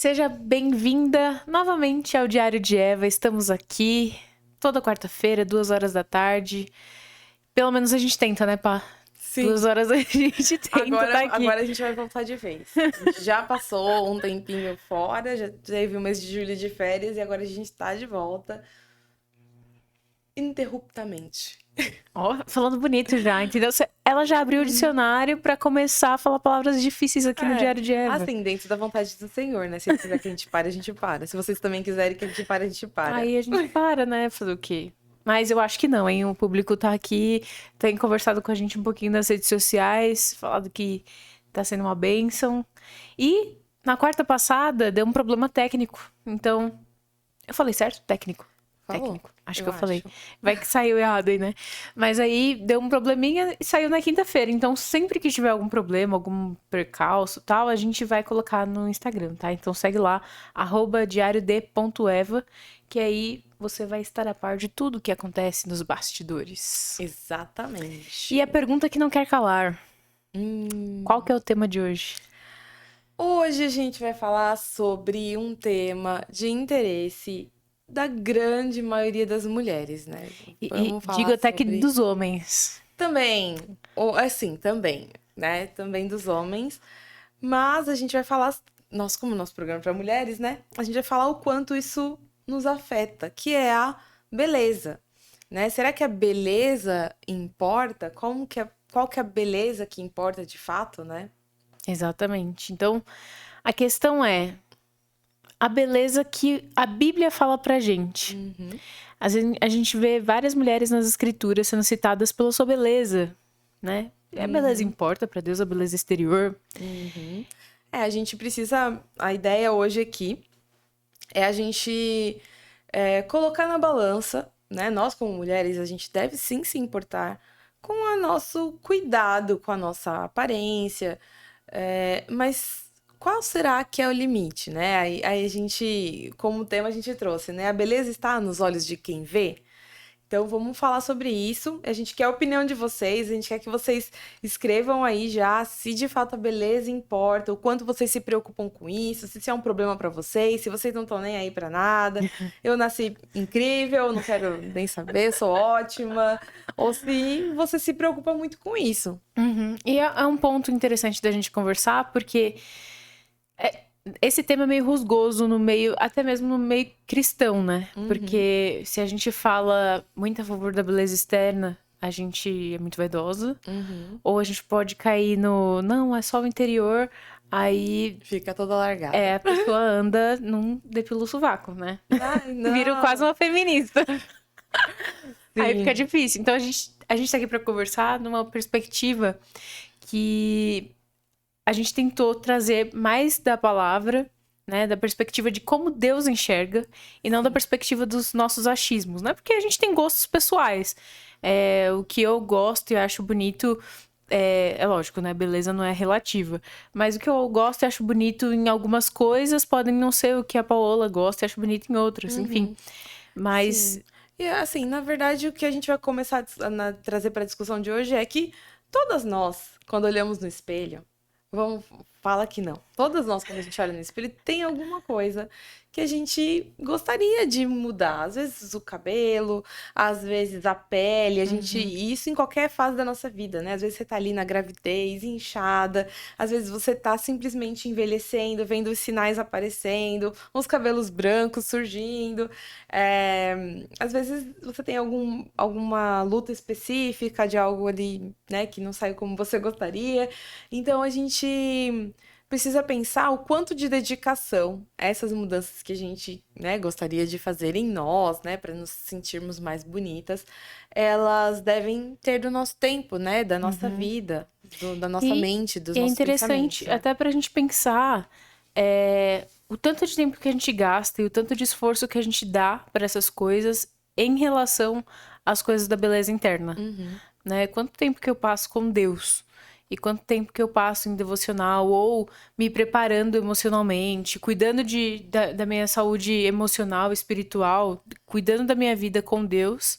Seja bem-vinda novamente ao Diário de Eva. Estamos aqui toda quarta-feira, duas horas da tarde. Pelo menos a gente tenta, né, pá? Sim. Duas horas a gente tenta Agora, tá aqui. agora a gente vai voltar de vez. A gente já passou um tempinho fora, já teve um mês de julho de férias e agora a gente tá de volta. Interruptamente. Ó, falando bonito já, entendeu? Ela já abriu o dicionário pra começar a falar palavras difíceis aqui no É, Diário de Eva. Assim, dentro da vontade do Senhor, né? Se ele quiser que a gente pare, a gente para. Se vocês também quiserem que a gente pare, a gente para. Aí a gente para, né? Fazer o quê? Mas eu acho que não, hein? O público tá aqui, tem conversado com a gente um pouquinho nas redes sociais, falado que tá sendo uma bênção. E na quarta passada deu um problema técnico. Então, eu falei certo? Técnico. Falou, Técnico. Acho eu que eu falei. acho. Vai que saiu errado aí, né? Mas aí deu um probleminha e saiu na quinta-feira. Então, sempre que tiver algum problema, algum percalço tal, a gente vai colocar no Instagram, tá? Então segue lá, arroba diariod.eva, que aí você vai estar a par de tudo que acontece nos bastidores. Exatamente. E a pergunta que não quer calar: Hum, qual que é o tema de hoje? Hoje a gente vai falar sobre um tema de interesse da grande maioria das mulheres, né? E, e Vamos falar digo até que dos homens. Também, ou assim, também, né? Também dos homens. Mas a gente vai falar, nós como nosso programa para mulheres, né? A gente vai falar o quanto isso nos afeta, que é a beleza, né? Será que a beleza importa? Como que é, qual que é a beleza que importa de fato, né? Exatamente. Então, a questão é a beleza que a Bíblia fala pra gente. Uhum. Às vezes a gente vê várias mulheres nas escrituras sendo citadas pela sua beleza, né? A beleza importa pra Deus, a beleza exterior. Uhum. É, a gente precisa. A ideia hoje aqui é a gente é, colocar na balança, né? Nós, como mulheres, a gente deve sim se importar com o nosso cuidado, com a nossa aparência. é, mas qual será que é o limite, né? Aí, aí a gente, como tema, a gente trouxe, né? A beleza está nos olhos de quem vê. Então vamos falar sobre isso. A gente quer a opinião de vocês, a gente quer que vocês escrevam aí já se de fato a beleza importa, o quanto vocês se preocupam com isso, se isso é um problema pra vocês, se vocês não estão nem aí pra nada. Eu nasci incrível, não quero nem saber, sou ótima. Ou se você se preocupa muito com isso. E é, é um ponto interessante da gente conversar, porque é- esse tema é meio rusgoso no meio, até mesmo no meio cristão, né? Porque se a gente fala muito a favor da beleza externa, a gente é muito vaidosa. Ou a gente pode cair no, não, é só o interior, aí Fica toda largada. é, a pessoa anda num depila o sovaco, né? Ai. Vira quase uma feminista. Aí Sim. fica difícil. Então a gente, a gente tá aqui pra conversar numa perspectiva que a gente tentou trazer mais da palavra, né? Da perspectiva de como Deus enxerga e não da perspectiva dos nossos achismos, né? Porque a gente tem gostos pessoais. É, o que eu gosto e acho bonito é, é lógico, né? Beleza não é relativa. Mas o que eu gosto e acho bonito em algumas coisas podem não ser o que a Paola gosta e acho bonito em outras, enfim. Mas Sim. E assim, na verdade, o que a gente vai começar a trazer para a discussão de hoje é que todas nós, quando olhamos no espelho, vamos fala que não. Todas nós, quando a gente olha no espelho, tem alguma coisa que a gente gostaria de mudar. Às vezes o cabelo, às vezes a pele, a gente. e Isso em qualquer fase da nossa vida, né? Às vezes você tá ali na gravidez, inchada, às vezes você tá simplesmente envelhecendo, vendo os sinais aparecendo, os cabelos brancos surgindo. É, às vezes você tem algum, alguma luta específica de algo ali, né, que não saiu como você gostaria. Então a gente precisa pensar o quanto de dedicação essas mudanças que a gente, né, gostaria de fazer em nós, né, para nos sentirmos mais bonitas, elas devem ter do nosso tempo, né, da nossa vida, do- da nossa E- mente, dos é nossos interessante, pensamentos, né? até pra gente pensar é, o tanto de tempo que a gente gasta e o tanto de esforço que a gente dá para essas coisas em relação às coisas da beleza interna, Uhum. né? Quanto tempo que eu passo com Deus e quanto tempo que eu passo em devocional ou me preparando emocionalmente, cuidando de, da, da minha saúde emocional, espiritual, cuidando da minha vida com Deus.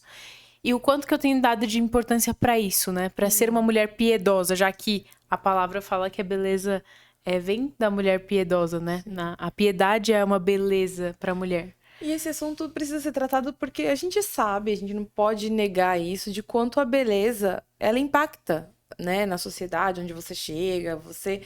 E o quanto que eu tenho dado de importância pra isso, né? Pra ser uma mulher piedosa, já que a palavra fala que a beleza é, vem da mulher piedosa, né? Na, a piedade é uma beleza para a mulher. E esse assunto precisa ser tratado porque a gente sabe, a gente não pode negar isso, de quanto a beleza, ela impacta, né, na sociedade, onde você chega, você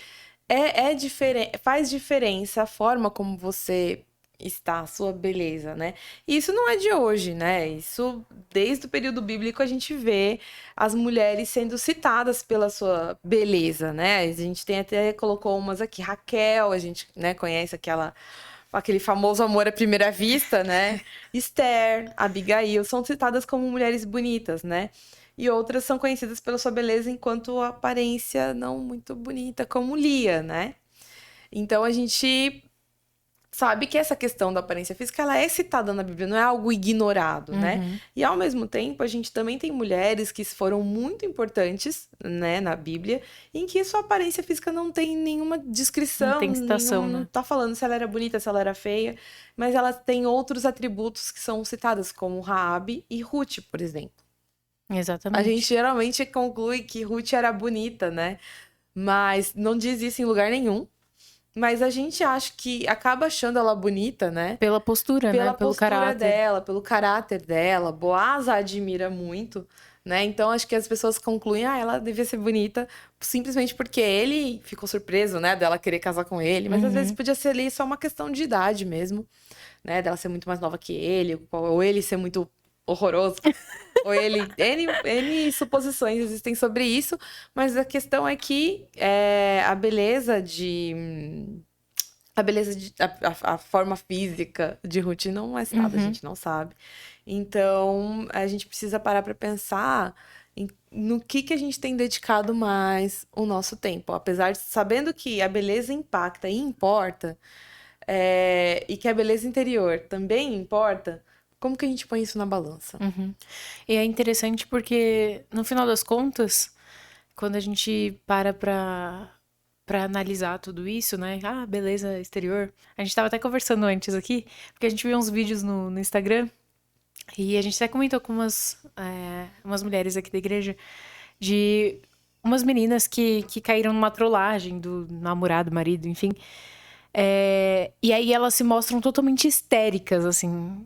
é, é diferente, faz diferença a forma como você está, a sua beleza, né? E isso não é de hoje, né? Isso desde o período bíblico a gente vê as mulheres sendo citadas pela sua beleza, né? A gente tem até colocou umas aqui, Raquel, a gente, né, conhece aquela aquele famoso amor à primeira vista, né? Esther, Abigail são citadas como mulheres bonitas, né? E outras são conhecidas pela sua beleza enquanto aparência não muito bonita, como Lia, né? Então a gente sabe que essa questão da aparência física ela é citada na Bíblia, não é algo ignorado, né? uhum. né? E ao mesmo tempo, a gente também tem mulheres que foram muito importantes, né, na Bíblia, em que sua aparência física não tem nenhuma descrição, não tem citação, nenhum, né? não tá falando se ela era bonita, se ela era feia, mas ela tem outros atributos que são citados, como Raabe e Ruth, por exemplo. Exatamente. A gente geralmente conclui que Ruth era bonita, né? Mas não diz isso em lugar nenhum. Mas a gente acha que acaba achando ela bonita, né? Pela postura, Pela né? Pelo postura caráter. dela, pelo caráter dela. Boaz a admira muito, né? Então acho que as pessoas concluem, ah, ela devia ser bonita simplesmente porque ele ficou surpreso, né? Dela querer casar com ele. Mas uhum. às vezes podia ser ali só uma questão de idade mesmo, né? Dela ser muito mais nova que ele, ou ele ser muito horroroso. ou ele. N, N suposições existem sobre isso, mas a questão é que é, a beleza de. A beleza de. A, a, forma física de Ruth não é citada, uhum. a gente não sabe. Então, a gente precisa parar para pensar no que, que a gente tem dedicado mais o nosso tempo. Apesar de sabendo que a beleza impacta e importa, é, e que a beleza interior também importa, como que a gente põe isso na balança? Uhum. E é interessante porque, no final das contas, quando a gente para pra, pra analisar tudo isso, né? Ah, beleza exterior. A gente tava até conversando antes aqui, porque a gente viu uns vídeos no, no Instagram e a gente até comentou com umas, é, umas mulheres aqui da igreja de umas meninas que, que caíram numa trollagem do namorado, marido, enfim. É, e aí elas se mostram totalmente histéricas, assim.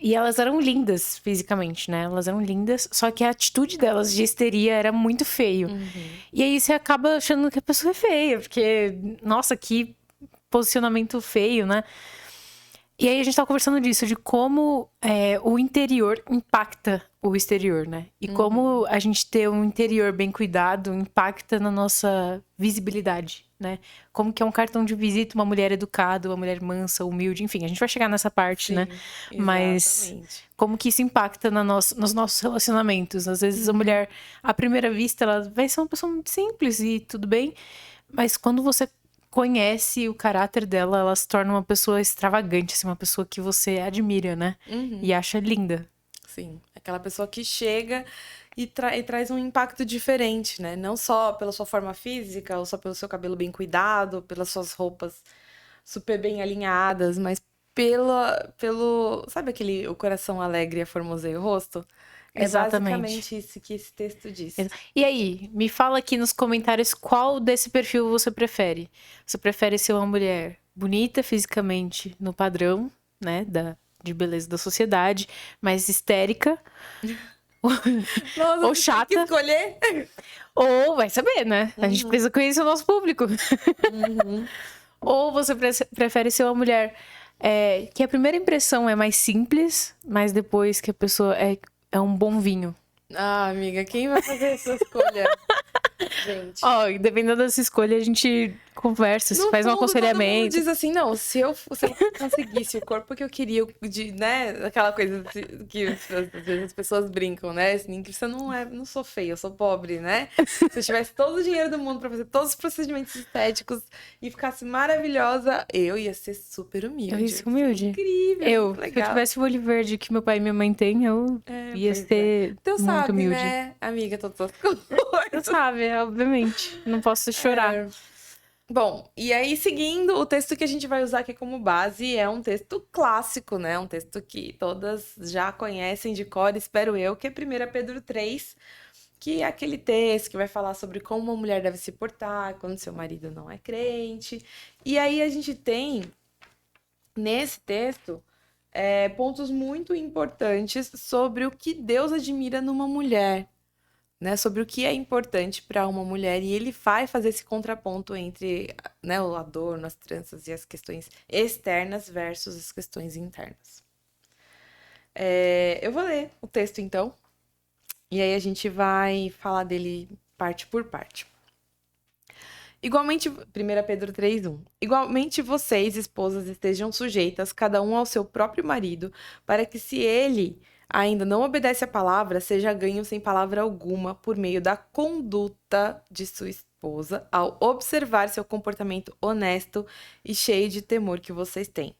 E elas eram lindas fisicamente, né? Elas eram lindas, só que a atitude delas de histeria era muito feio. Uhum. E aí você acaba achando que a pessoa é feia, porque, nossa, que posicionamento feio, né? E aí a gente tava conversando disso, de como é, o interior impacta o exterior, né? E uhum. como a gente ter um interior bem cuidado impacta na nossa visibilidade, né? Como que é um cartão de visita uma mulher educada, uma mulher mansa, humilde, enfim, a gente vai chegar nessa parte, Sim, né? Exatamente. Mas como que isso impacta na nos nossos relacionamentos? Às vezes uhum. a mulher, à primeira vista, ela vai ser uma pessoa muito simples e tudo bem, mas quando você conhece o caráter dela, ela se torna uma pessoa extravagante, assim, uma pessoa que você admira, né? Uhum. E acha linda. Sim, aquela pessoa que chega e, tra e, traz um impacto diferente, né? Não só pela sua forma física, ou só pelo seu cabelo bem cuidado, pelas suas roupas super bem alinhadas, mas pela, pelo. Sabe aquele o coração alegre e a formoseia o rosto? É Exatamente. basicamente isso que esse texto diz. E aí, me fala aqui nos comentários qual desse perfil você prefere. Você prefere ser uma mulher bonita fisicamente no padrão, né, da, de beleza da sociedade, mas histérica, Nossa, ou chata. Tem que escolher. Ou vai saber, né? Uhum. A gente uhum. precisa conhecer o nosso público. Uhum. ou você prefere ser uma mulher é, que a primeira impressão é mais simples, mas depois que a pessoa é é um bom vinho. Ah, amiga, quem vai fazer essa escolha? gente. Ó, dependendo dessa escolha, a gente conversa, se faz um aconselhamento. diz assim, não, se eu, se eu conseguisse o corpo que eu queria, de, né, aquela coisa que às vezes as pessoas brincam, né, assim, que você não é, não sou feia, eu sou pobre, né? Se eu tivesse todo o dinheiro do mundo pra fazer todos os procedimentos estéticos e ficasse maravilhosa, eu ia ser super humilde. Eu ia ser humilde. Incrível. Eu, legal. se eu tivesse o olho verde que meu pai e minha mãe têm, eu é, ia ser é. Então, muito sabe, humilde. né, amiga, todas as coisas. Tu sabe, obviamente. Não posso chorar. É. Bom, e aí seguindo, o texto que a gente vai usar aqui como base é um texto clássico, né? Um texto que todas já conhecem de cor, espero eu, que é 1 Pedro 3, que é aquele texto que vai falar sobre como uma mulher deve se portar quando seu marido não é crente. E aí a gente tem, nesse texto, é, pontos muito importantes sobre o que Deus admira numa mulher, né? Sobre o que é importante para uma mulher. E ele vai fazer esse contraponto entre né, o adorno, as tranças e as questões externas versus as questões internas. É, eu vou ler o texto então, e aí a gente vai falar dele parte por parte. Igualmente, 1 Pedro 3:1. Igualmente vocês, esposas, estejam sujeitas cada um ao seu próprio marido, para que se ele ainda não obedece à palavra, seja ganho sem palavra alguma por meio da conduta de sua esposa, ao observar seu comportamento honesto e cheio de temor que vocês têm.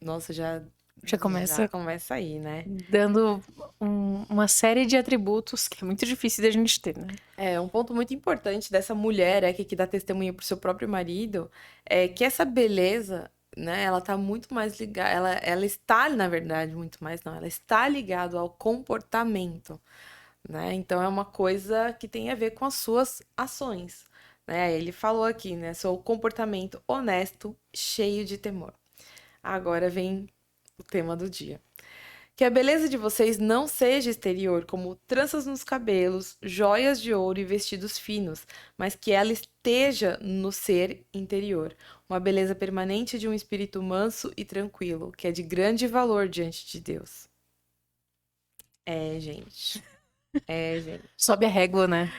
Nossa, já já começa, já começa aí, né? Dando um, uma série de atributos que é muito difícil da gente ter, né? É, um ponto muito importante dessa mulher aqui que dá testemunho pro seu próprio marido é que essa beleza, né, ela tá muito mais ligada, ela, ela está, na verdade, muito mais não, ela está ligada ao comportamento, né? Então é uma coisa que tem a ver com as suas ações, né? Ele falou aqui, né, seu comportamento honesto, cheio de temor. Agora vem o tema do dia. Que a beleza de vocês não seja exterior, como tranças nos cabelos, joias de ouro e vestidos finos, mas que ela esteja no ser interior, uma beleza permanente de um espírito manso e tranquilo, que é de grande valor diante de Deus. É, gente. É, gente. Sobe a régua, né?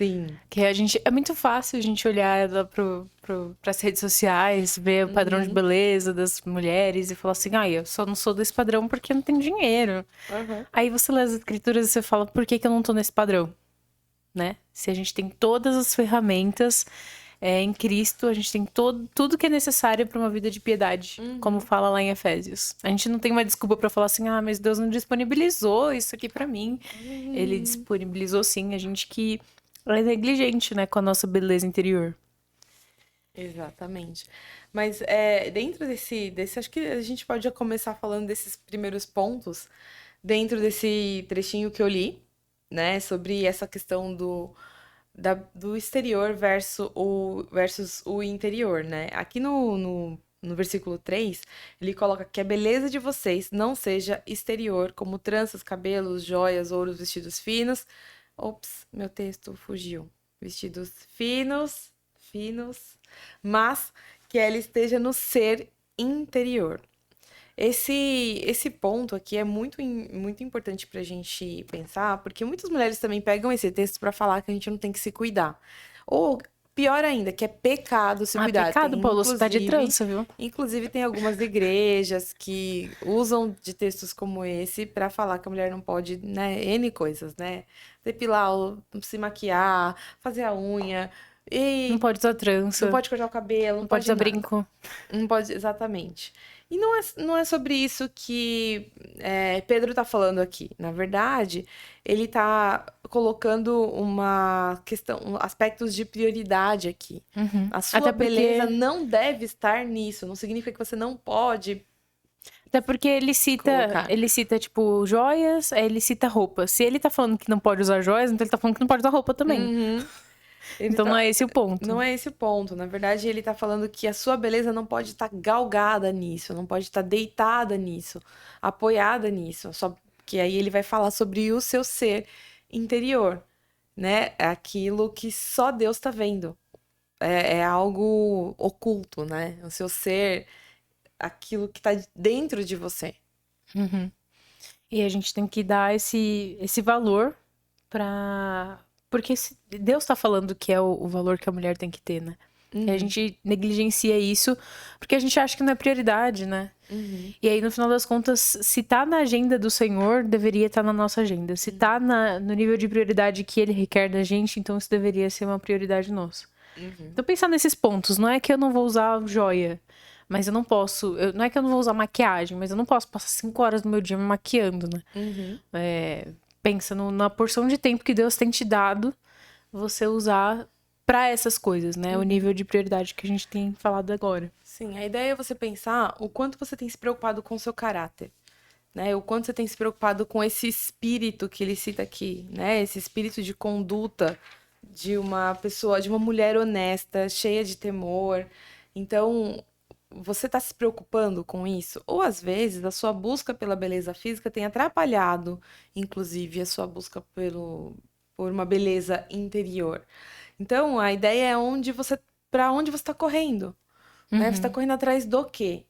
Sim. Que a gente. É muito fácil a gente olhar pro, pro, pras redes sociais, ver o padrão Uhum. de beleza das mulheres e falar assim, ah, eu só não sou desse padrão porque eu não tenho dinheiro. Aí você lê as escrituras e você fala, por que, que eu não tô nesse padrão? Né? Se a gente tem todas as ferramentas é, em Cristo, a gente tem todo, tudo que é necessário para uma vida de piedade, como fala lá em Efésios. A gente não tem uma desculpa para falar assim, ah, mas Deus não disponibilizou isso aqui para mim. Ele disponibilizou sim, a gente que é negligente, né, com a nossa beleza interior. Exatamente. Mas é, dentro desse, desse, acho que a gente pode já começar falando desses primeiros pontos, dentro desse trechinho que eu li, né, sobre essa questão do, da- do exterior versus o, versus o interior, né? Aqui no, no, no versículo 3, ele coloca que a beleza de vocês não seja exterior, como tranças, cabelos, joias, ouros, vestidos finos. Ops, meu texto fugiu. Vestidos finos, finos, mas que ela esteja no ser interior. Esse, esse ponto aqui é muito, muito importante para a gente pensar, porque muitas mulheres também pegam esse texto para falar que a gente não tem que se cuidar. Ou, pior ainda, que é pecado se Ah, cuidar. pecado, Tem, Paulo, você tá de trança, viu? Inclusive, tem algumas igrejas que usam de textos como esse para falar que a mulher não pode, né, N coisas, né? Depilar, se maquiar, fazer a unha, e Não pode usar trança, não pode cortar o cabelo, não, não pode usar nada. brinco. Não pode, exatamente. E não é, não é sobre isso que é, Pedro tá falando aqui. Na verdade, ele tá colocando uma questão, aspectos de prioridade aqui. Uhum. A sua Até porque- beleza não deve estar nisso. Não significa que você não pode. Até porque ele cita, Colocar. ele cita, tipo, joias, ele cita roupa. Se ele tá falando que não pode usar joias, então ele tá falando que não pode usar roupa também. Uhum. Então tá- não é esse o ponto. Não é esse o ponto. Na verdade, ele tá falando que a sua beleza não pode estar galgada nisso, não pode estar deitada nisso, apoiada nisso. Só que aí ele vai falar sobre o seu ser interior, né? É aquilo que só Deus tá vendo. É, é algo oculto, né? O seu ser, aquilo que tá dentro de você. Uhum. E a gente tem que dar esse, esse valor pra. Porque se Deus tá falando que é o, o valor que a mulher tem que ter, né? E a gente negligencia isso porque a gente acha que não é prioridade, né? Uhum. E aí, no final das contas, se tá na agenda do Senhor, deveria estar na nossa agenda. Se tá na- no nível de prioridade que ele requer da gente, então isso deveria ser uma prioridade nossa. Uhum. Então, pensar nesses pontos. Não é que eu não vou usar joia, mas eu não posso. eu- não é que eu não vou usar maquiagem, mas eu não posso passar cinco horas do meu dia me maquiando, né? Uhum. É, pensa no- na porção de tempo que Deus tem te dado você usar pra essas coisas, né? O nível de prioridade que a gente tem falado agora. Sim, a ideia é você pensar o quanto você tem se preocupado com o seu caráter, né? O quanto você tem se preocupado com esse espírito que ele cita aqui, né? Esse espírito de conduta de uma pessoa, de uma mulher honesta, cheia de temor. Então, você está se preocupando com isso? Ou às vezes a sua busca pela beleza física tem atrapalhado, inclusive, a sua busca pelo, por uma beleza interior. Então, a ideia é onde você, para onde você está correndo. Né? Você está Uhum. correndo atrás do quê?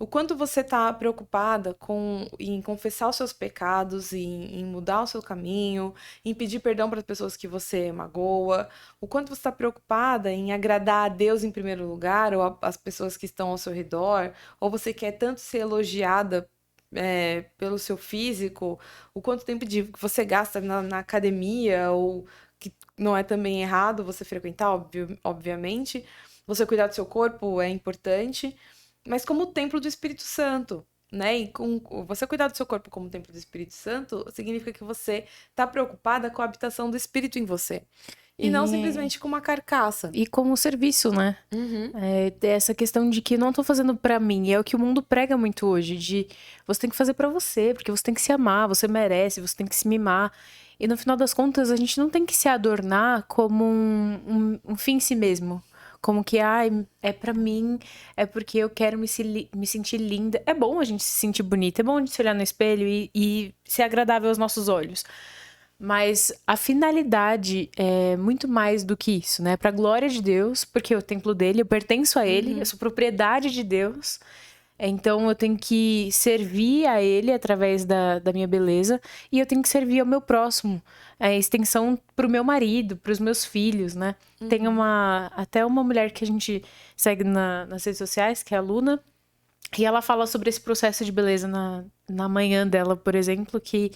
O quanto você está preocupada com em confessar os seus pecados, em, em mudar o seu caminho, em pedir perdão para as pessoas que você magoa, o quanto você está preocupada em agradar a Deus em primeiro lugar, ou a- as pessoas que estão ao seu redor, ou você quer tanto ser elogiada é, pelo seu físico, o quanto tempo de que você gasta na, na academia, ou que não é também errado você frequentar, obvio- obviamente. Você cuidar do seu corpo é importante mas como o templo do Espírito Santo, né? E com você cuidar do seu corpo como templo do Espírito Santo significa que você está preocupada com a habitação do Espírito em você. E não simplesmente com uma carcaça. E como serviço, né? Uhum. É, essa questão de que não tô fazendo pra mim, é o que o mundo prega muito hoje, de você tem que fazer pra você, porque você tem que se amar, você merece, você tem que se mimar. E no final das contas, a gente não tem que se adornar como um, um, um fim em si mesmo. Como que, ai, é pra mim, é porque eu quero me, se me sentir linda. É bom a gente se sentir bonita, é bom a gente se olhar no espelho e, e ser agradável aos nossos olhos. Mas a finalidade é muito mais do que isso, né? Para glória de Deus, porque o templo dele, eu pertenço a ele, eu sou propriedade de Deus. É, Então eu tenho que servir a ele através da, da minha beleza e eu tenho que servir ao meu próximo. É extensão pro meu marido, pros meus filhos, né? Tem uma até uma mulher que a gente segue na- nas redes sociais, que é a Luna, e ela fala sobre esse processo de beleza na, na manhã dela, por exemplo, que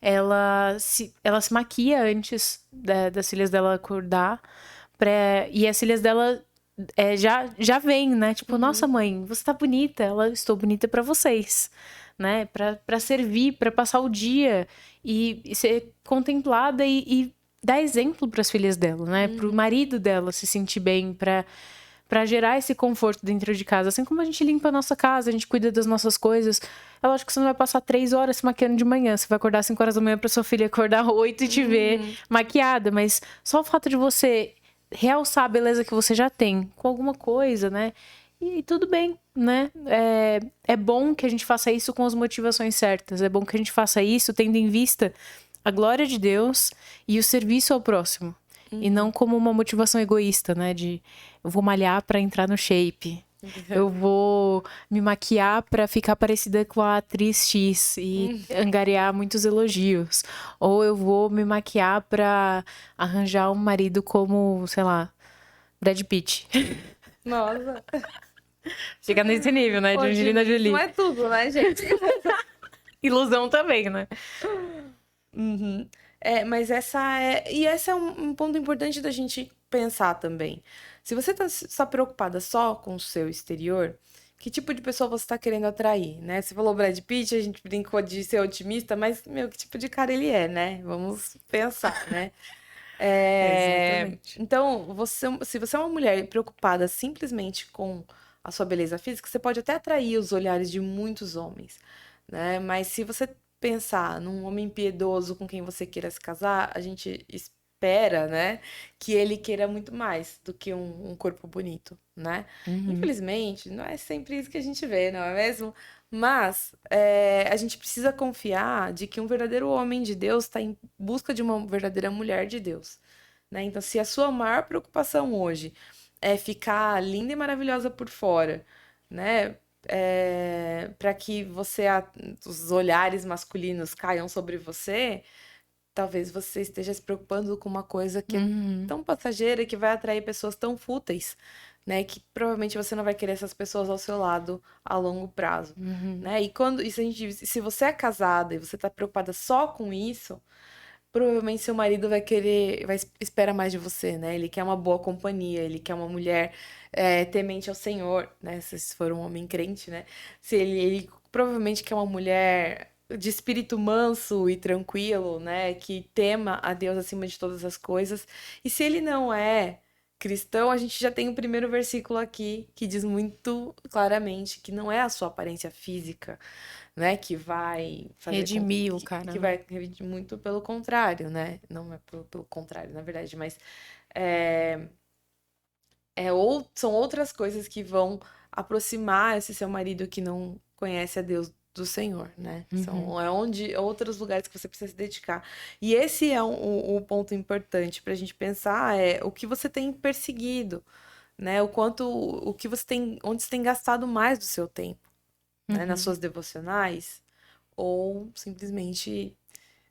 ela se, ela se maquia antes da- das filhas dela acordar. Pra, e as filhas dela é, já, já vêm, né? Tipo, nossa mãe, você tá bonita. Ela, estou bonita pra vocês, né? Pra, pra servir, pra passar o dia e, e ser contemplada e, e dar exemplo pras filhas dela, né? Pro marido dela se sentir bem, pra Pra gerar esse conforto dentro de casa. Assim como a gente limpa a nossa casa, a gente cuida das nossas coisas. É lógico que você não vai passar três horas se maquiando de manhã. Você vai acordar 5 horas da manhã pra sua filha acordar 8 e te ver maquiada. Mas só o fato de você realçar a beleza que você já tem com alguma coisa, né? E, tudo bem, né? É, é bom que a gente faça isso com as motivações certas. É bom que a gente faça isso tendo em vista a glória de Deus e o serviço ao próximo. E não como uma motivação egoísta, né? De eu vou malhar pra entrar no shape. Eu vou me maquiar pra ficar parecida com a atriz X e angariar muitos elogios. Ou eu vou me maquiar pra arranjar um marido como, sei lá, Brad Pitt. Nossa. Chegar nesse nível, né? De Hoje Angelina Jolie. Não é tudo, né, gente? Ilusão também, né? Uhum. É, mas essa é. E esse é um, um ponto importante da gente pensar também. Se você tá, está preocupada só com o seu exterior, que tipo de pessoa você está querendo atrair, né? Você falou Brad Pitt, a gente brincou de ser otimista, mas, meu, que tipo de cara ele é, né? Vamos pensar, né? É, Exatamente. então, você, se você é uma mulher preocupada simplesmente com a sua beleza física, você pode até atrair os olhares de muitos homens, né? Mas se você pensar num homem piedoso com quem você queira se casar, a gente espera, né, que ele queira muito mais do que um, um corpo bonito, né? Uhum. Infelizmente, não é sempre isso que a gente vê, não é mesmo? Mas é, a gente precisa confiar de que um verdadeiro homem de Deus está em busca de uma verdadeira mulher de Deus, né? Então, se a sua maior preocupação hoje é ficar linda e maravilhosa por fora, né? É, para que você os olhares masculinos caiam sobre você, talvez você esteja se preocupando com uma coisa que é Uhum. tão passageira que vai atrair pessoas tão fúteis, né? Que provavelmente você não vai querer essas pessoas ao seu lado a longo prazo, Uhum. né? E quando e se a gente, se você é casada e você tá preocupada só com isso, provavelmente seu marido vai querer, vai es- espera mais de você, né? Ele quer uma boa companhia, ele quer uma mulher é, temente ao Senhor, né? Se for um homem crente, né? Se ele, ele provavelmente quer uma mulher de espírito manso e tranquilo, né? Que tema a Deus acima de todas as coisas. E se ele não é, cristão, a gente já tem o primeiro versículo aqui que diz muito claramente que não é a sua aparência física, né, que vai fazer Redimir o cara, que, né? vai muito pelo contrário, né? Não é pelo, pelo contrário, na verdade, mas é, é ou, são outras coisas que vão aproximar esse seu marido que não conhece a Deus do Senhor, né? São, é onde outros lugares que você precisa se dedicar. E esse é um, um- um ponto importante para a gente pensar é o que você tem perseguido, né? O quanto, o que você tem, onde você tem gastado mais do seu tempo, né? Nas suas devocionais ou simplesmente,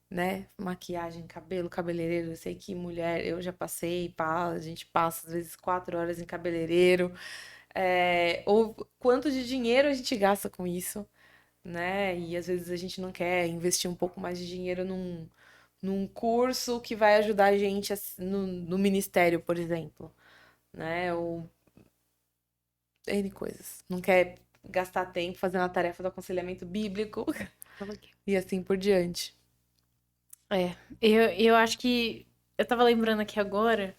né? Maquiagem, cabelo, cabeleireiro. Eu sei que mulher, eu já passei, pá, a gente passa às vezes quatro horas em cabeleireiro. É, ou quanto de dinheiro a gente gasta com isso, né? E às vezes a gente não quer investir um pouco mais de dinheiro num, num curso que vai ajudar a gente a no, no ministério, por exemplo, né? Ou N coisas. Não quer gastar tempo fazendo a tarefa do aconselhamento bíblico e assim por diante. É, eu, eu acho que. Eu tava lembrando aqui agora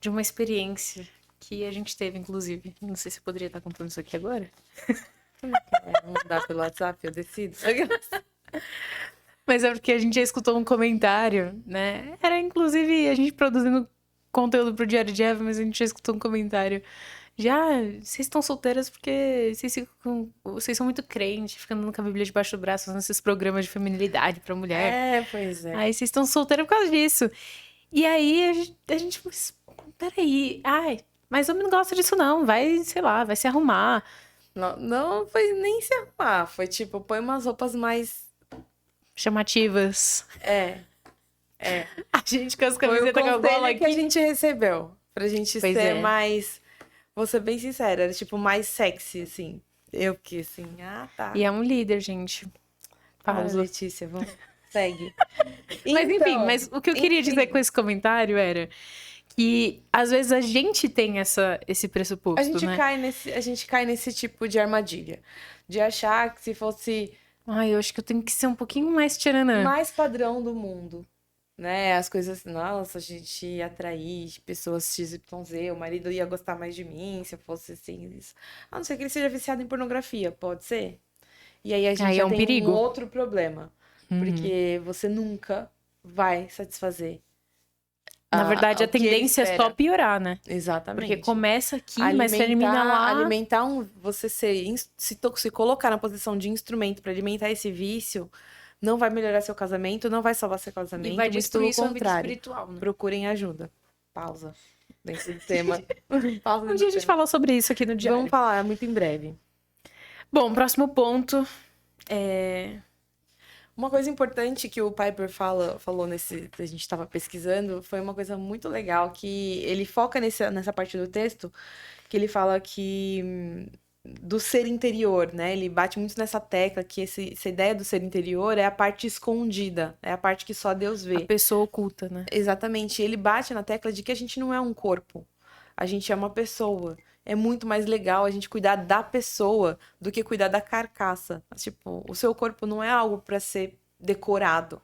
de uma experiência que a gente teve, inclusive. Não sei se eu poderia estar contando isso aqui agora. É, mandar pelo WhatsApp, eu decido. Mas é porque a gente já escutou um comentário, né? Era inclusive a gente produzindo conteúdo pro Diário de Eva, mas a gente já escutou um comentário. Já, vocês estão solteiras porque vocês, ficam, vocês são muito crentes, ficando com a Bíblia debaixo do braço, fazendo esses programas de feminilidade pra mulher. É, pois é. Aí vocês estão solteiras por causa disso. E aí a gente, a gente mas, peraí, ai, mas homem não gosta disso não, vai, sei lá, vai se arrumar. Não, não foi nem se arrumar, foi tipo, põe umas roupas mais. Chamativas. É, é. A gente com as camisetas com a gola conselho que a aqui. gente recebeu. Pra gente Pois ser é. mais. Vou ser bem sincera, era tipo mais sexy, assim. Eu que assim, ah, tá. E é um líder, gente. Pausa. Letícia, vamos. Segue. Mas enfim, Então, mas o que eu queria dizer enfim. com esse comentário era que às vezes a gente tem essa, esse pressuposto, A gente né? cai nesse, a gente cai nesse tipo de armadilha. De achar que se fosse Ai, eu acho que eu tenho que ser um pouquinho mais tcharanã. mais padrão do mundo, né? As coisas, nossa, a gente ia atrair pessoas XYZ, o marido ia gostar mais de mim se eu fosse assim, isso. A não ser que ele seja viciado em pornografia, pode ser? E aí a gente Aí é já um tem perigo. um outro problema, Uhum. porque você nunca vai satisfazer. Na a- verdade, a o tendência é só piorar, né? Exatamente. Porque começa aqui, mas termina lá. alimentar um, você se, to- se colocar na posição de instrumento para alimentar esse vício, não vai melhorar seu casamento, não vai salvar seu casamento, E vai muito destruir pelo vida contrário. espiritual, né? Procurem ajuda. Pausa. Dentro do tema. Pausa Um dia a gente fala sobre isso aqui no diário. Vamos falar muito em breve. Bom, próximo ponto é... Uma coisa importante que o Piper fala, falou nesse, que a gente estava pesquisando, foi uma coisa muito legal que ele foca nesse, nessa parte do texto, que ele fala que hum, do ser interior, né? Ele bate muito nessa tecla que esse, essa ideia do ser interior é a parte escondida, é a parte que só Deus a vê. pessoa oculta, né? Exatamente. Ele bate na tecla de que a gente não é um corpo, a gente é uma pessoa. É muito mais legal a gente cuidar da pessoa do que cuidar da carcaça. Tipo, o seu corpo não é algo para ser decorado.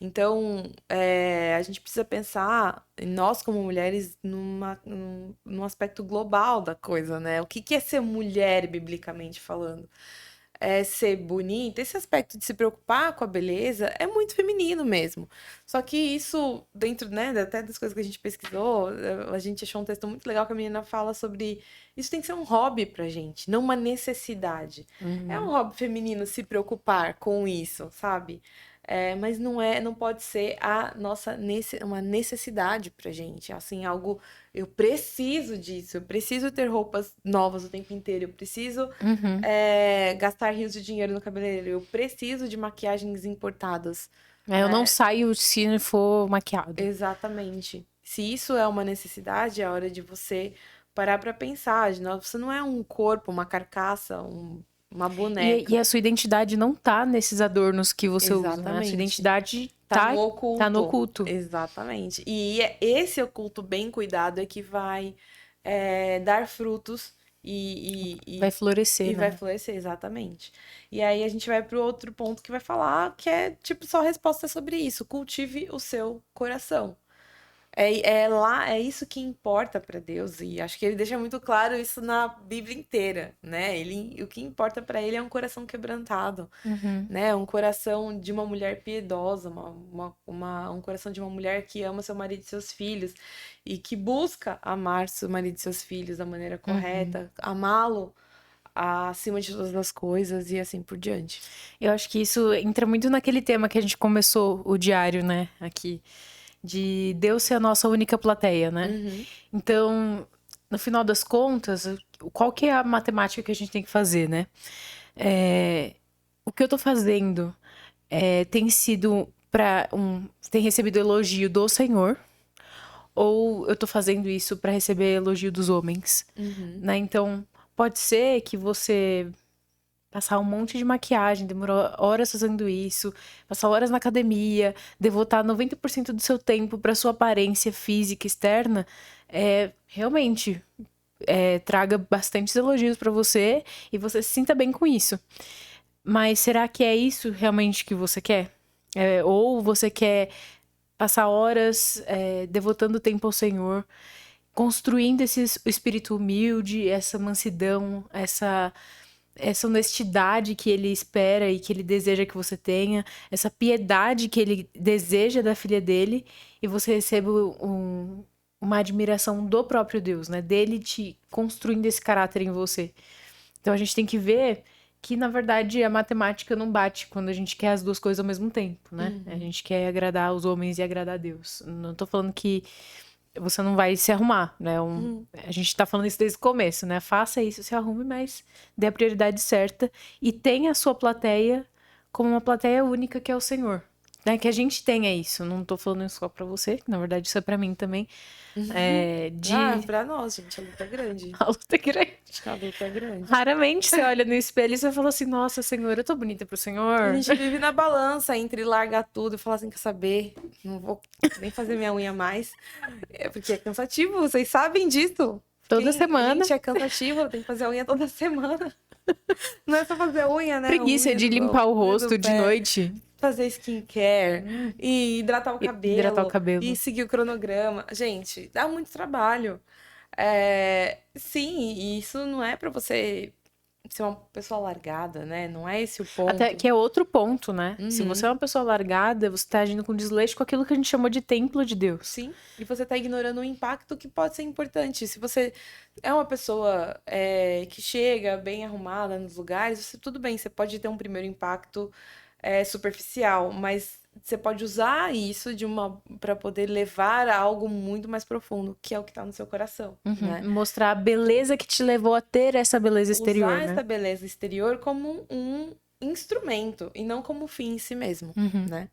Então, é, a gente precisa pensar, nós como mulheres, numa, num, num aspecto global da coisa, né? O que, que é ser mulher, biblicamente falando? É ser bonita, esse aspecto de se preocupar com a beleza é muito feminino mesmo. Só que isso, dentro, né, até das coisas que a gente pesquisou, a gente achou um texto muito legal que a menina fala sobre isso tem que ser um hobby pra gente, não uma necessidade. É um hobby feminino se preocupar com isso, sabe? É, mas não é, não pode ser a nossa uma necessidade pra gente, assim, algo eu preciso disso, eu preciso ter roupas novas o tempo inteiro, eu preciso Uhum. é, gastar rios de dinheiro no cabeleireiro, eu preciso de maquiagens importadas. É, eu não saio se não for maquiado. Exatamente. Se isso é uma necessidade, é hora de você parar pra pensar. Você não é um corpo, uma carcaça, um- uma boneca. E, e a sua identidade não tá nesses adornos que você usa, né? A Exatamente. sua identidade Tá tá, no oculto. tá no oculto. Exatamente. E é- esse oculto bem cuidado é que vai é, dar frutos e, e- Vai florescer, e né? vai florescer, exatamente. E aí a gente vai pro outro ponto que vai falar que é tipo só resposta sobre isso. Cultive o seu coração. É, é lá, é isso que importa para Deus e acho que ele deixa muito claro isso na Bíblia inteira, né? Ele, o que importa para ele é um coração quebrantado, Uhum. né? Um coração de uma mulher piedosa, uma, uma, uma- um coração de uma mulher que ama seu marido e seus filhos e que busca amar seu marido e seus filhos da maneira correta, amá-lo acima de todas as coisas e assim por diante. Eu acho que isso entra muito naquele tema que a gente começou o diário, né? Aqui. De Deus ser a nossa única plateia, né? Uhum. Então, no final das contas, qual que é a matemática que a gente tem que fazer, né? É, o que eu tô fazendo é, tem sido para um, tem recebido elogio do Senhor, ou eu tô fazendo isso para receber elogio dos homens, Uhum. né? Então, pode ser que você passar um monte de maquiagem, demorou horas fazendo isso, passar horas na academia, devotar 90% do seu tempo para sua aparência física externa, é, realmente é, traga bastantes elogios para você e você se sinta bem com isso. Mas será que é isso realmente que você quer? É, ou você quer passar horas é, devotando tempo ao Senhor, construindo esse es- espírito humilde, essa mansidão, essa essa honestidade que ele espera e que ele deseja que você tenha, essa piedade que ele deseja da filha dele, e você recebe um- uma admiração do próprio Deus, né? Dele te construindo esse caráter em você. Então a gente tem que ver que, na verdade, a matemática não bate quando a gente quer as duas coisas ao mesmo tempo, né? A gente quer agradar os homens e agradar a Deus. Não tô falando que você não vai se arrumar, né? Um- A gente tá falando isso desde o começo, né? Faça isso, se arrume, mas dê a prioridade certa e tenha a sua plateia como uma plateia única que é o Senhor. Né? Que a gente tenha isso. Não tô falando isso só pra você, que na verdade isso é pra mim também. É, de. Ah, pra nós, gente, a luta é grande. A luta é grande. A luta é grande. Raramente você olha no espelho e você fala assim: Nossa, Senhor, eu tô bonita pro A Senhor. gente vive na balança entre largar tudo e falar assim, quer saber? Não vou nem fazer minha unha mais. É porque é cansativo, vocês sabem disso. Toda Quem- semana. Gente, é cansativo, tem que fazer a unha toda semana. Não é só fazer a unha, né? Preguiça Unha de limpar o rosto de noite. Fazer skincare e hidratar o cabelo. hidratar o cabelo. E seguir o cronograma. Gente, dá muito trabalho. É, sim, e isso não é pra você ser uma pessoa largada, né? Não é esse o ponto. Até que é outro ponto, né? Se Uhum. você é uma pessoa largada, você tá agindo com desleixo com aquilo que a gente chamou de templo de Deus. Sim, e você tá ignorando um impacto que pode ser importante. Se você é uma pessoa é, que chega bem arrumada nos lugares, você, tudo bem, você pode ter um primeiro impacto é, superficial, mas você pode usar isso de uma para poder levar a algo muito mais profundo, que é o que tá no seu coração, Uhum. né? Mostrar a beleza que te levou a ter essa beleza exterior, Usar né? essa beleza exterior como um instrumento e não como fim em si mesmo Uhum. né?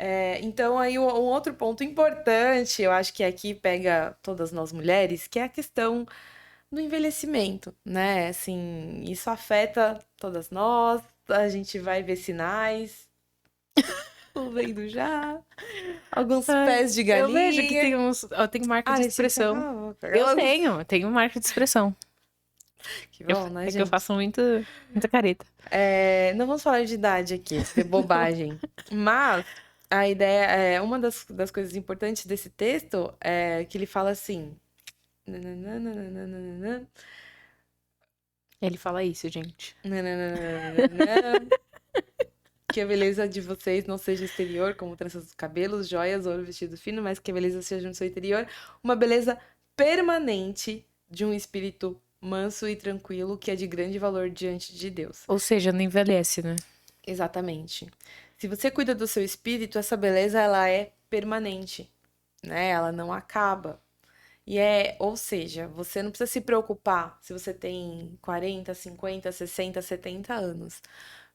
É, então, aí, um um outro ponto importante, eu acho que aqui pega todas nós mulheres, que é a questão do envelhecimento, né? Assim, isso afeta todas nós, a gente vai ver sinais. Tô vendo já. Alguns Ai, pés de Eu galinha. vejo que tem uns. Ó, tem marca de Ai, expressão. gente, cala a boca. Eu tenho, eu tenho marca de expressão. Que Eu- bom, né, é que eu gente? faço muito, muita careta. É, não vamos falar de idade aqui, isso é bobagem. Mas a ideia é uma das, das coisas importantes desse texto é que ele fala assim. nananana, Ele fala isso, gente. nananana, Que a beleza de vocês não seja exterior, como tranças dos cabelos, joias, ouro, vestido fino, mas que a beleza seja no seu interior, uma beleza permanente de um espírito manso e tranquilo, que é de grande valor diante de Deus. Ou seja, não envelhece, né? Exatamente. Se você cuida do seu espírito, essa beleza ela é permanente, né? Ela não acaba. E é, ou seja, você não precisa se preocupar se você tem 40, 50, 60, 70 anos,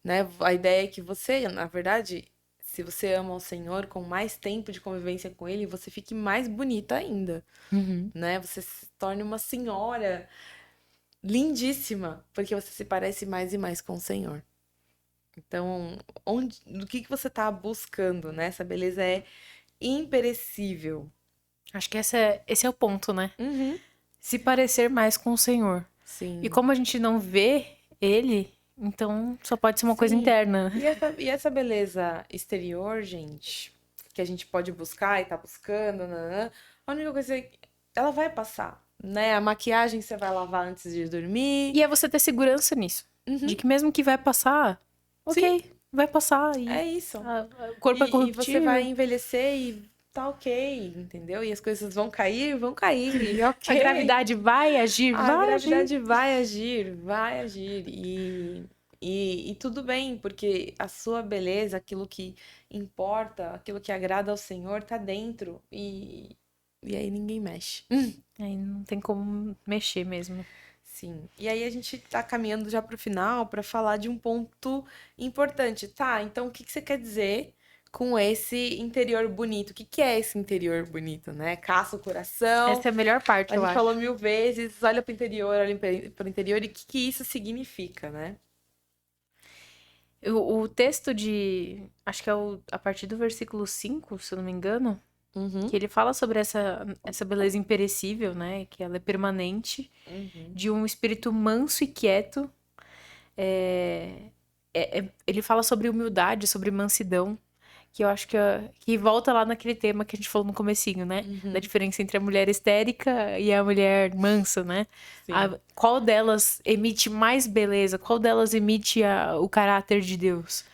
né? A ideia é que você, na verdade, se você ama o Senhor, com mais tempo de convivência com ele, você fique mais bonita ainda, Uhum. né? Você se torne uma senhora lindíssima, porque você se parece mais e mais com o Senhor. Então, onde, do que que você está buscando, né? Essa beleza é imperecível. Acho que essa é- esse é o ponto, né? Uhum. Se parecer mais com o Senhor. Sim. E como a gente não vê ele, então só pode ser uma coisa Sim. interna. E essa, e essa beleza exterior, gente, que a gente pode buscar e tá buscando, nanã, a única coisa é ela vai passar, né? A maquiagem você vai lavar antes de dormir. E é você ter segurança nisso. Uhum. De que mesmo que vai passar, ok, vai passar. E É isso. a- o corpo é e, e corruptível. você vai envelhecer e tá ok, entendeu? E as coisas vão cair, vão cair. E ok. A gravidade vai agir, A vai agir. gravidade vai agir, vai agir. E, e, e tudo bem, porque a sua beleza, aquilo que importa, aquilo que agrada ao Senhor, tá dentro. E, e aí ninguém mexe. Aí não tem como mexer mesmo. Sim. E aí a gente tá caminhando já pro final para falar de um ponto importante. Tá, então o que que você quer dizer com esse interior bonito? O que que é esse interior bonito, né? Caça o coração. Essa é a melhor parte, A gente acho. falou mil vezes, olha pro interior, olha pro interior e o que que isso significa, né? O, o texto de. Acho que é o, a partir do versículo 5, se eu não me engano, Uhum. que ele fala sobre essa, essa beleza imperecível, né? Que ela é permanente, Uhum. de um espírito manso e quieto. É, é- é- ele fala sobre humildade, sobre mansidão, que eu acho que, é- que volta lá naquele tema que a gente falou no comecinho, né? Uhum. Da diferença entre a mulher histérica e a mulher mansa, né? A- qual delas emite mais beleza? Qual delas emite a- o caráter de Deus?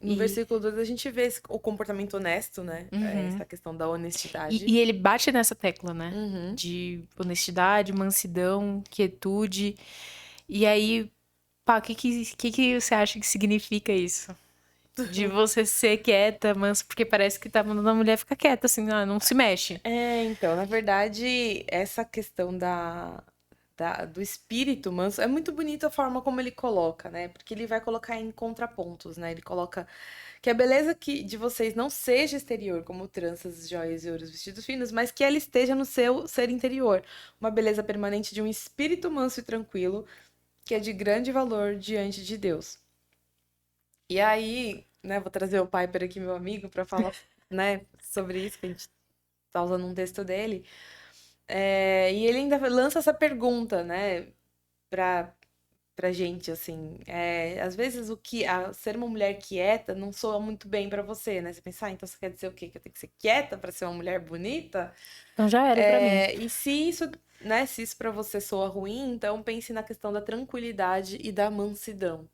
No e- versículo 2 a gente vê esse- o comportamento honesto, né? Uhum. É, Essa questão da honestidade. E, e ele bate nessa tecla, né? Uhum. De honestidade, mansidão, quietude. E aí, pá, o que, que, que, que você acha que significa isso? De você ser quieta, mansa, porque parece que tá mandando a mulher ficar quieta, assim, ah, não se mexe. É, então, na verdade, essa questão da, da- do espírito manso é muito bonita a forma como ele coloca, né? Porque ele vai colocar em contrapontos, né? Ele coloca que a beleza que, de vocês não seja exterior, como tranças, joias e ouros vestidos finos, mas que ela esteja no seu ser interior. Uma beleza permanente de um espírito manso e tranquilo, que é de grande valor diante de Deus. E aí, né, vou trazer o Piper aqui, meu amigo, para falar, né, sobre isso, que a gente tá usando um texto dele. É, e ele ainda lança essa pergunta, né, pra, pra gente, assim. É, às vezes o que a, ser uma mulher quieta não soa muito bem pra você, né? Você pensa, ah, então você quer dizer o quê? Que eu tenho que ser quieta pra ser uma mulher bonita? Então já era pra mim. É, e se isso, né, se isso para você soa ruim, então pense na questão da tranquilidade e da mansidão,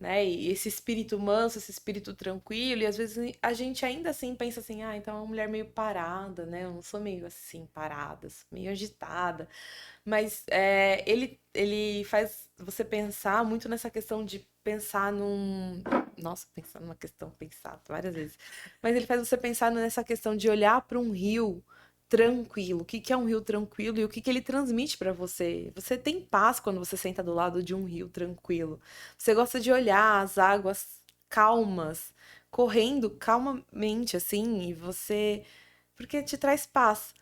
né? E esse espírito manso, esse espírito tranquilo, e às vezes a gente ainda assim pensa assim, ah, então é uma mulher meio parada, né? Eu não sou meio assim, parada, meio agitada. Mas é, ele, ele faz você pensar muito nessa questão de pensar num. Nossa, pensar numa questão, pensar várias vezes. Mas ele faz você pensar nessa questão de olhar para um rio tranquilo. O que que é um rio tranquilo e o que que ele transmite para você? Você tem paz quando você senta do lado de um rio tranquilo. Você gosta de olhar as águas calmas, correndo calmamente assim, e você porque te traz paz.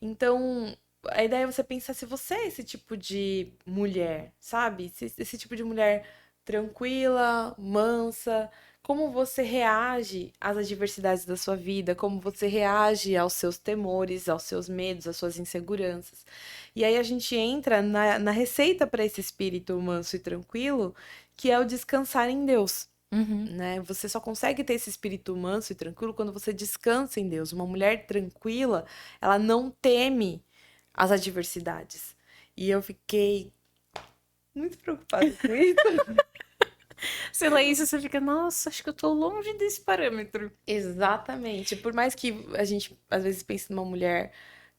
Então, a ideia é você pensar se você é esse tipo de mulher, sabe? Se- Esse tipo de mulher tranquila, mansa, como você reage às adversidades da sua vida, como você reage aos seus temores, aos seus medos, às suas inseguranças. E aí a gente entra na, na receita para esse espírito manso e tranquilo, que é o descansar em Deus Uhum. né? Você só consegue ter esse espírito manso e tranquilo quando você descansa em Deus. Uma mulher tranquila, ela não teme as adversidades. E eu fiquei muito preocupada com isso. Sei lá, isso você fica, nossa, acho que eu tô longe desse parâmetro. Exatamente. Por mais que a gente às vezes pense numa mulher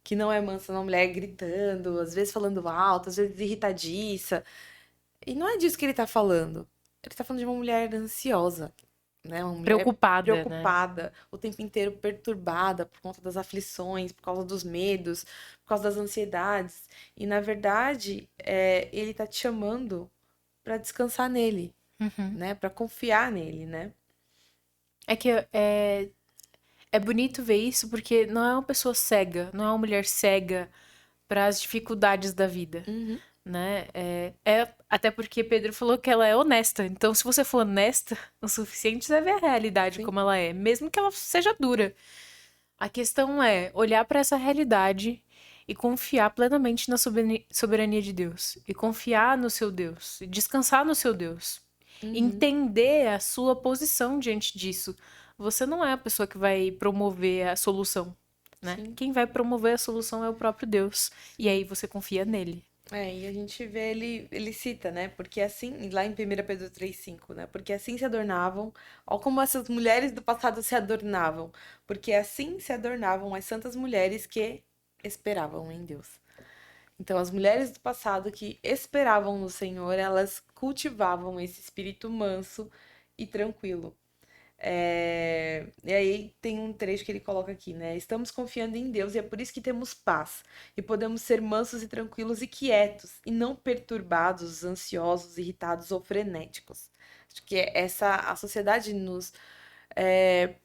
que não é mansa, uma mulher gritando, às vezes falando alto, às vezes irritadiça. E não é disso que ele tá falando. Ele tá falando de uma mulher ansiosa, né? Uma mulher Preocupada, né? preocupada, o tempo inteiro perturbada por conta das aflições, por causa dos medos, por causa das ansiedades. E na verdade, é, ele tá te chamando pra descansar nele, Uhum. né? Pra confiar nele, né? É que é, é bonito ver isso porque não é uma pessoa cega, não é uma mulher cega para as dificuldades da vida, né? É, é até porque Pedro falou que ela é honesta. Então, se você for honesta o suficiente, você vai ver a realidade Sim. como ela é, mesmo que ela seja dura. A questão é olhar para essa realidade e confiar plenamente na soberani- soberania de Deus, e confiar no seu Deus, e descansar no seu Deus Uhum. entender a sua posição diante disso. você não é a pessoa que vai promover a solução, né? Sim. Quem vai promover a solução é o próprio Deus. E aí você confia nele. É, e a gente vê ele, ele cita, né? Porque assim, lá em 1 Pedro 3,5, né? Porque assim se adornavam, ó como essas mulheres do passado se adornavam. Porque assim se adornavam as santas mulheres que esperavam em Deus. Então, as mulheres do passado que esperavam no Senhor, elas cultivavam esse espírito manso e tranquilo. É, E aí tem um trecho que ele coloca aqui, né? Estamos confiando em Deus e é por isso que temos paz e podemos ser mansos e tranquilos e quietos e não perturbados, ansiosos, irritados ou frenéticos. Acho que essa a sociedade nos é,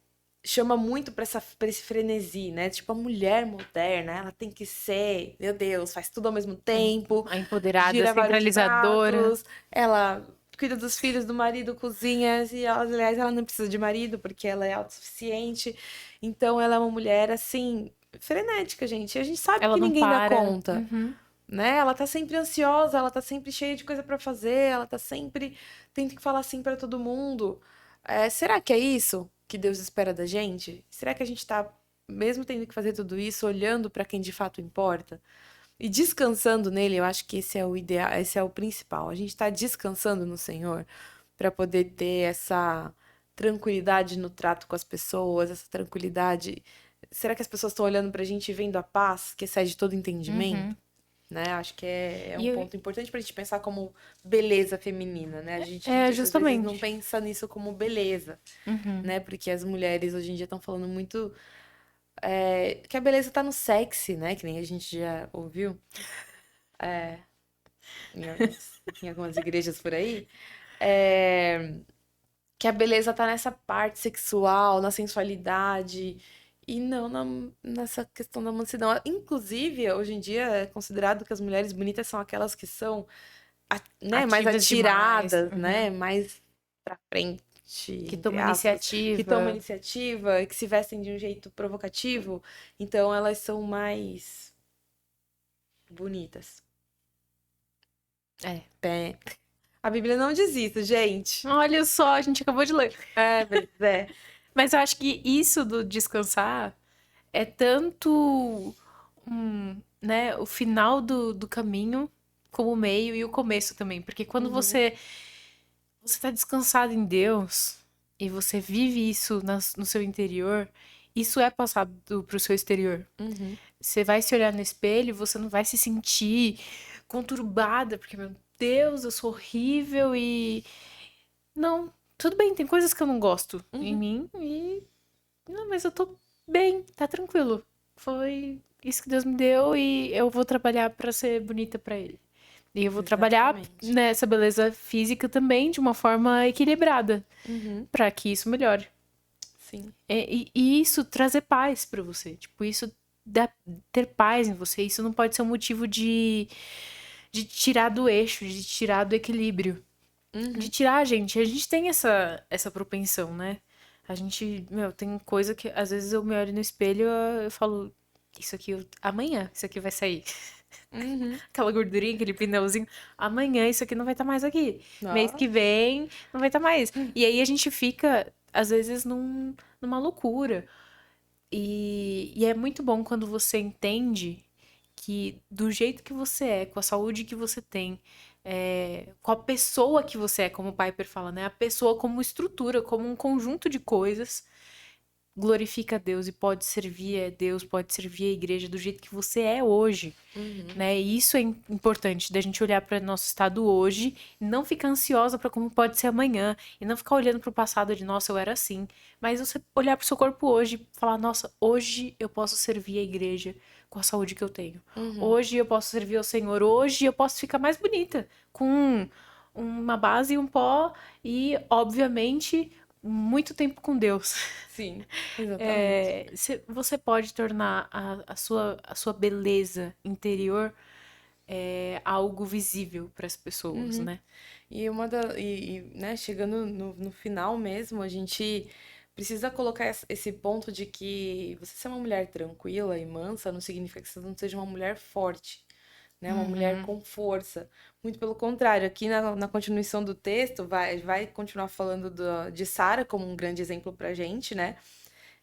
chama muito para essa para esse frenesi, né? Tipo a mulher moderna, ela tem que ser, meu Deus, faz tudo ao mesmo tempo, A empoderada, centralizadora. pratos, ela cuida dos filhos, do marido, cozinha, e ela, aliás, ela não precisa de marido porque ela é autossuficiente. Então ela é uma mulher assim frenética, gente. E a gente sabe Ela que ninguém para. dá conta, Uhum. né? Ela tá sempre ansiosa, ela tá sempre cheia de coisa pra fazer, ela tá sempre tendo que falar assim pra todo mundo. É, será que é isso que Deus espera da gente? Será que a gente tá mesmo tendo que fazer tudo isso, olhando pra quem de fato importa? E descansando nele, eu acho que esse é o ideal, esse é o principal. A gente está descansando no Senhor para poder ter essa tranquilidade no trato com as pessoas, essa tranquilidade. Será que as pessoas estão olhando para a gente e vendo a paz que excede todo entendimento? Uhum. Né? Acho que é, é um eu- ponto importante para a gente pensar como beleza feminina, né? A gente É, justamente. não pensa nisso como beleza Uhum. né? Porque as mulheres hoje em dia estão falando muito é, que a beleza tá no sexy, né? Que nem a gente já ouviu. É, em, algumas, em algumas igrejas por aí. É, que a beleza tá nessa parte sexual, na sensualidade. E não na, nessa questão da mansidão. Inclusive, hoje em dia é considerado que as mulheres bonitas são aquelas que são né, mais Ativas demais. atiradas, Uhum. né? Mais pra frente. Que entre toma aspas iniciativa. que tomam iniciativa, que se vestem de um jeito provocativo, então elas são mais bonitas. É. É. A Bíblia não diz isso, gente. Olha só, a gente acabou de ler. É, mas é. Mas eu acho que isso do descansar é tanto um, né, o final do, do caminho, como o meio e o começo também. Porque quando Uhum. você você tá descansado em Deus e você vive isso nas- no seu interior, isso é passado pro seu exterior. Uhum. Você vai se olhar no espelho, você não vai se sentir conturbada, porque, meu Deus, eu sou horrível e. Não, tudo bem, tem coisas que eu não gosto em Uhum. mim e. Não, mas eu tô bem, tá tranquilo. Foi isso que Deus me deu e eu vou trabalhar pra ser bonita pra Ele. E eu vou trabalhar Exatamente. nessa beleza física também de uma forma equilibrada, Uhum. pra que isso melhore. Sim. É, E, e isso trazer paz pra você. Tipo, isso dá- ter paz em você. Isso não pode ser um motivo de, de tirar do eixo, de tirar do equilíbrio. Uhum. De tirar a gente. A gente tem essa, essa propensão, né? A gente, meu, tem coisa que às vezes eu me olho no espelho eu, falo, isso aqui, eu- amanhã isso aqui vai sair. Uhum. Aquela gordurinha, aquele pneuzinho. Amanhã isso aqui não vai estar mais aqui. Mês que vem não vai estar mais. E aí a gente fica, às vezes, num, numa loucura. E, e é muito bom quando você entende que do jeito que você é, com a saúde que você tem, é, com a pessoa que você é, como o Piper fala, né? A pessoa como estrutura, como um conjunto de coisas, glorifica a Deus e pode servir a Deus, pode servir a igreja do jeito que você é hoje Uhum. né? E isso é im- importante, da gente olhar para nosso estado hoje e não ficar ansiosa para como pode ser amanhã e não ficar olhando para o passado de nossa, eu era assim, mas você olhar para o seu corpo hoje e falar, nossa, hoje eu posso servir a igreja com a saúde que eu tenho. Uhum. Hoje eu posso servir ao Senhor, hoje eu posso ficar mais bonita com uma base e um pó e, obviamente, muito tempo com Deus. Sim, exatamente. É, cê- você pode tornar a, a sua, a sua beleza interior é, algo visível para as pessoas, Uhum. né? E uma da, e, e, né, chegando no, no final mesmo, a gente precisa colocar es- esse ponto de que você ser uma mulher tranquila e mansa não significa que você não seja uma mulher forte, né? Uma mulher Uhum. com força. Muito pelo contrário, aqui na, na continuação do texto, vai, vai continuar falando do- de Sara como um grande exemplo pra gente, né?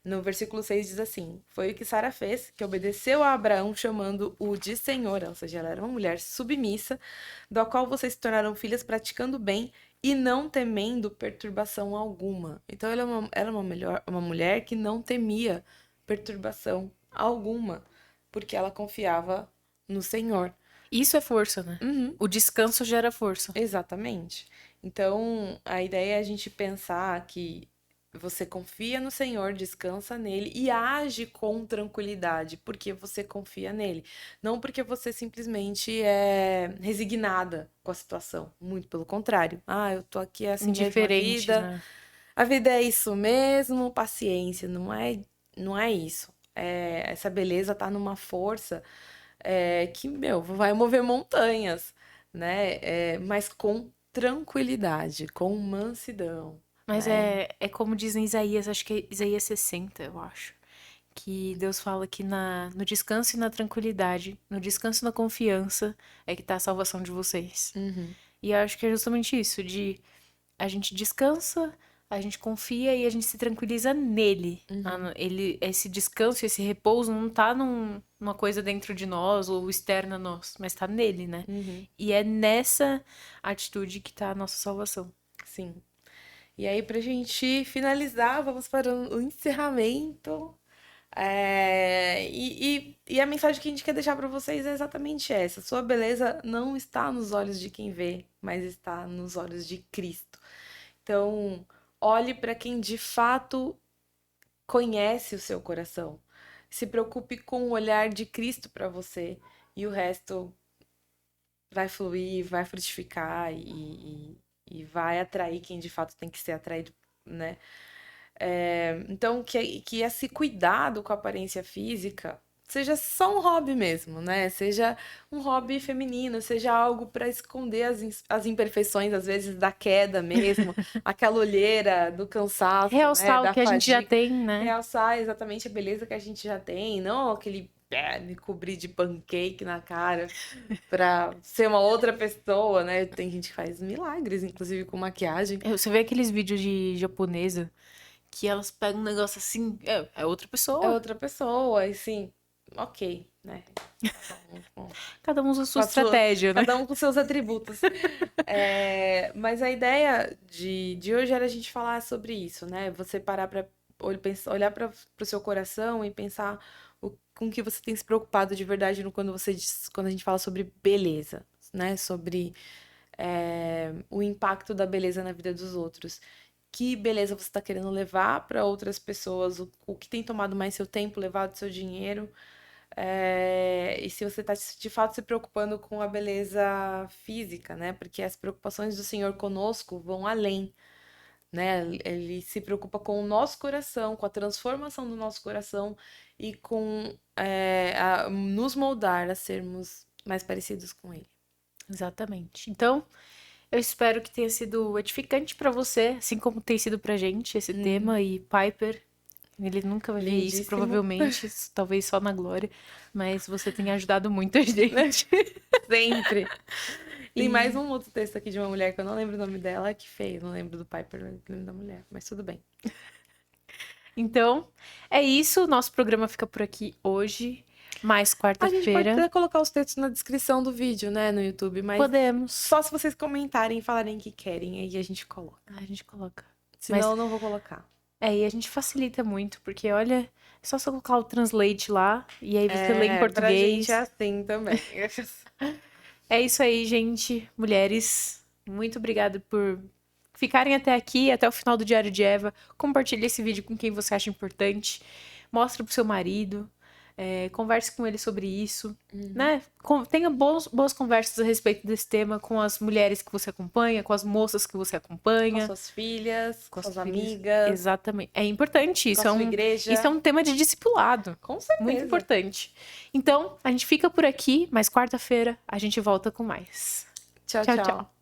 No versículo 6 diz assim: Foi o que Sara fez, que obedeceu a Abraão, chamando-o de Senhor, ou seja, ela era uma mulher submissa, da qual vocês se tornaram filhas praticando bem e não temendo perturbação alguma. Então, ela é uma, ela é uma, melhor, uma mulher que não temia perturbação alguma, porque ela confiava no Senhor. Isso é força, né? Uhum. O descanso gera força. Exatamente. Então, a ideia é a gente pensar que você confia no Senhor, descansa nele e age com tranquilidade, porque você confia nele. Não porque você simplesmente é resignada com a situação. Muito pelo contrário. Ah, eu tô aqui é assim mesmo a Indiferente, vida. né? A vida é isso mesmo, paciência, não é, não é isso. É, essa beleza tá numa força é, que, meu, vai mover montanhas, né? É, mas com tranquilidade, com mansidão. Mas né? é, é como diz em Isaías, acho que é Isaías 60, eu acho. Que Deus fala que na, no descanso e na tranquilidade, no descanso e na confiança, é que tá a salvação de vocês. Uhum. E eu acho que é justamente isso, de a gente descansa, a gente confia e a gente se tranquiliza nele. Ah, no- Ele, esse descanso, esse repouso não tá num- numa coisa dentro de nós ou externa a nós, mas tá nele, né? Uhum. E é nessa atitude que tá a nossa salvação. Sim. E aí, pra gente finalizar, vamos para o encerramento. É, e, e, e a mensagem que a gente quer deixar para vocês é exatamente essa: sua beleza não está nos olhos de quem vê, mas está nos olhos de Cristo. Então, olhe para quem de fato conhece o seu coração. Se preocupe com o olhar de Cristo para você e o resto vai fluir, vai frutificar e, e, vai atrair quem de fato tem que ser atraído, né? É, então, que, que esse cuidado com a aparência física seja só um hobby mesmo, né? Seja um hobby feminino, seja algo para esconder as, as imperfeições, às vezes, da queda mesmo, aquela olheira do cansaço, né? Realçar Da o que a gente já fadiga. tem, né? Realçar exatamente a beleza que a gente já tem, não aquele é, me cobrir de pancake na cara pra ser uma outra pessoa, né? Tem gente que faz milagres, inclusive com maquiagem. É, Você vê aqueles vídeos de japonesa que elas pegam um negócio assim, é, é outra É pessoa. outra pessoa, assim, ok, né? Cada um usa a sua Com a sua- estratégia, né? Cada um com seus atributos. É, mas a ideia de, de hoje era a gente falar sobre isso, né? Você parar para olhar para o seu coração e pensar com que você tem se preocupado de verdade quando você diz- quando a gente fala sobre beleza, né? Sobre é, o impacto da beleza na vida dos outros. Que beleza você está querendo levar para outras pessoas? O, o que tem tomado mais seu tempo, levado seu dinheiro? É, e se você está de fato se preocupando com a beleza física, né? Porque as preocupações do Senhor conosco vão além, né? Ele se preocupa com o nosso coração, com a transformação do nosso coração e com é, a- nos moldar a sermos mais parecidos com Ele. Exatamente. Então, eu espero que tenha sido edificante pra você, assim como tem sido pra gente esse tema e Piper. Ele nunca vai ver isso, provavelmente, talvez só na glória, mas você tem ajudado muito a gente. Sempre. Tem E- mais um outro texto aqui de uma mulher que eu não lembro o nome dela, que feio, não lembro do Piper, não lembro da mulher, mas tudo bem. Então, é isso. Nosso programa fica por aqui hoje. Mais A gente pode quarta-feira. colocar os textos na descrição do vídeo, né, no YouTube, mas Podemos. só se vocês comentarem e falarem que querem, aí a gente coloca. Ah, A gente coloca. Senão Mas- eu não vou colocar. É, e a gente facilita muito, porque olha, é só você colocar o translate lá e aí você lê em É, Pra português. gente é assim também. É isso aí, gente. Mulheres, muito obrigada por ficarem até aqui, até o final do Diário de Eva. Compartilhe esse vídeo com quem você acha importante. Mostra pro seu marido. É, converse com ele sobre isso, né? Com- tenha boas, boas conversas a respeito desse tema com as mulheres que você acompanha, com as moças que você Com acompanha. suas filhas, com com as suas amigas, Exatamente. É importante. com Isso a é um, igreja. isso é um tema de discipulado. Com certeza. Muito importante. Então, a gente fica por aqui, mas quarta-feira a gente volta com mais. Tchau, Tchau, tchau. tchau.